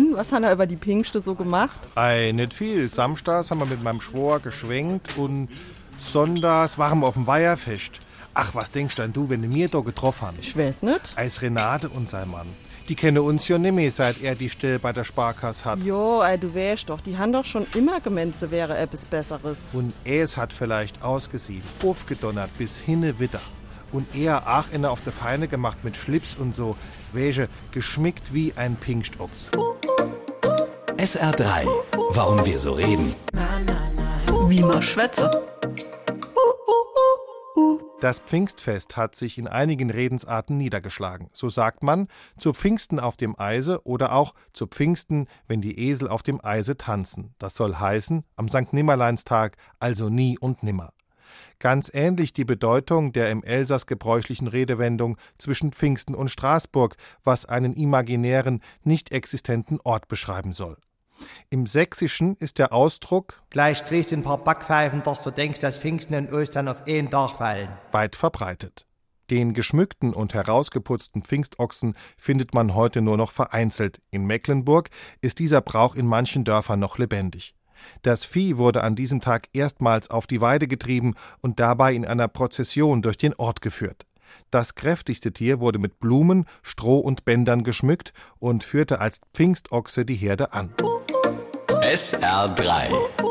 Und was hat er über die Pfingste so gemacht? Ei, nicht viel. Samstags haben wir mit meinem Schwor geschwenkt und sonntags waren wir auf dem Weiherfest. Ach, was denkst denn du, wenn du mir da getroffen hast? Ich weiß nicht. Als Renate und sein Mann. Die kennen uns ja nicht mehr, seit er die Stelle bei der Sparkasse hat. Jo, ey, du weißt doch, die haben doch schon immer gemeint, sie wäre etwas Besseres. Und es hat vielleicht ausgesehen, aufgedonnert bis hinne Witter. Und er auch inne auf der Feine gemacht mit Schlips und so, welche geschmickt wie ein Pinkstochs. SR3. Warum wir so reden. Wie man schwätze. Das Pfingstfest hat sich in einigen Redensarten niedergeschlagen. So sagt man zu Pfingsten auf dem Eise oder auch zu Pfingsten, wenn die Esel auf dem Eise tanzen. Das soll heißen am Sankt Nimmerleinstag, also nie und nimmer. Ganz ähnlich die Bedeutung der im Elsass gebräuchlichen Redewendung zwischen Pfingsten und Straßburg, was einen imaginären, nicht existenten Ort beschreiben soll. Im Sächsischen ist der Ausdruck Gleich kriegst du ein paar Backpfeifen, dass du denkst, dass Pfingsten und Ostern auf einen Tag fallen. weit verbreitet. Den geschmückten und herausgeputzten Pfingstochsen findet man heute nur noch vereinzelt. In Mecklenburg ist dieser Brauch in manchen Dörfern noch lebendig. Das Vieh wurde an diesem Tag erstmals auf die Weide getrieben und dabei in einer Prozession durch den Ort geführt. Das kräftigste Tier wurde mit Blumen, Stroh und Bändern geschmückt und führte als Pfingstochse die Herde an. SR3.